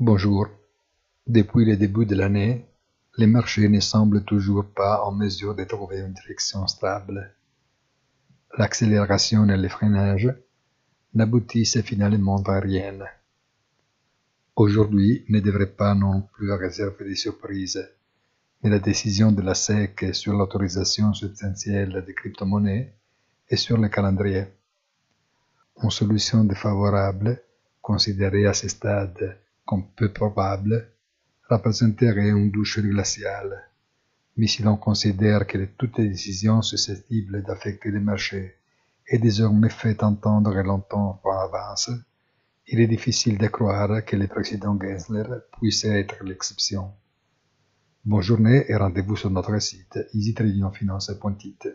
Bonjour. Depuis le début de l'année, les marchés ne semblent toujours pas en mesure de trouver une direction stable. L'accélération et le freinage n'aboutissent finalement à rien. Aujourd'hui ne devrait pas non plus réserver des surprises, mais la décision de la SEC sur l'autorisation substantielle des crypto-monnaies est sur le calendrier. Une solution défavorable, considérée à ce stade comme peu probable, représenterait une douche glaciale. Mais si l'on considère que toutes les décisions susceptibles d'affecter les marchés est désormais fait entendre longtemps en avance, il est difficile de croire que le président Gensler puisse être l'exception. Bonne journée et rendez-vous sur notre site easytradingfinance.it.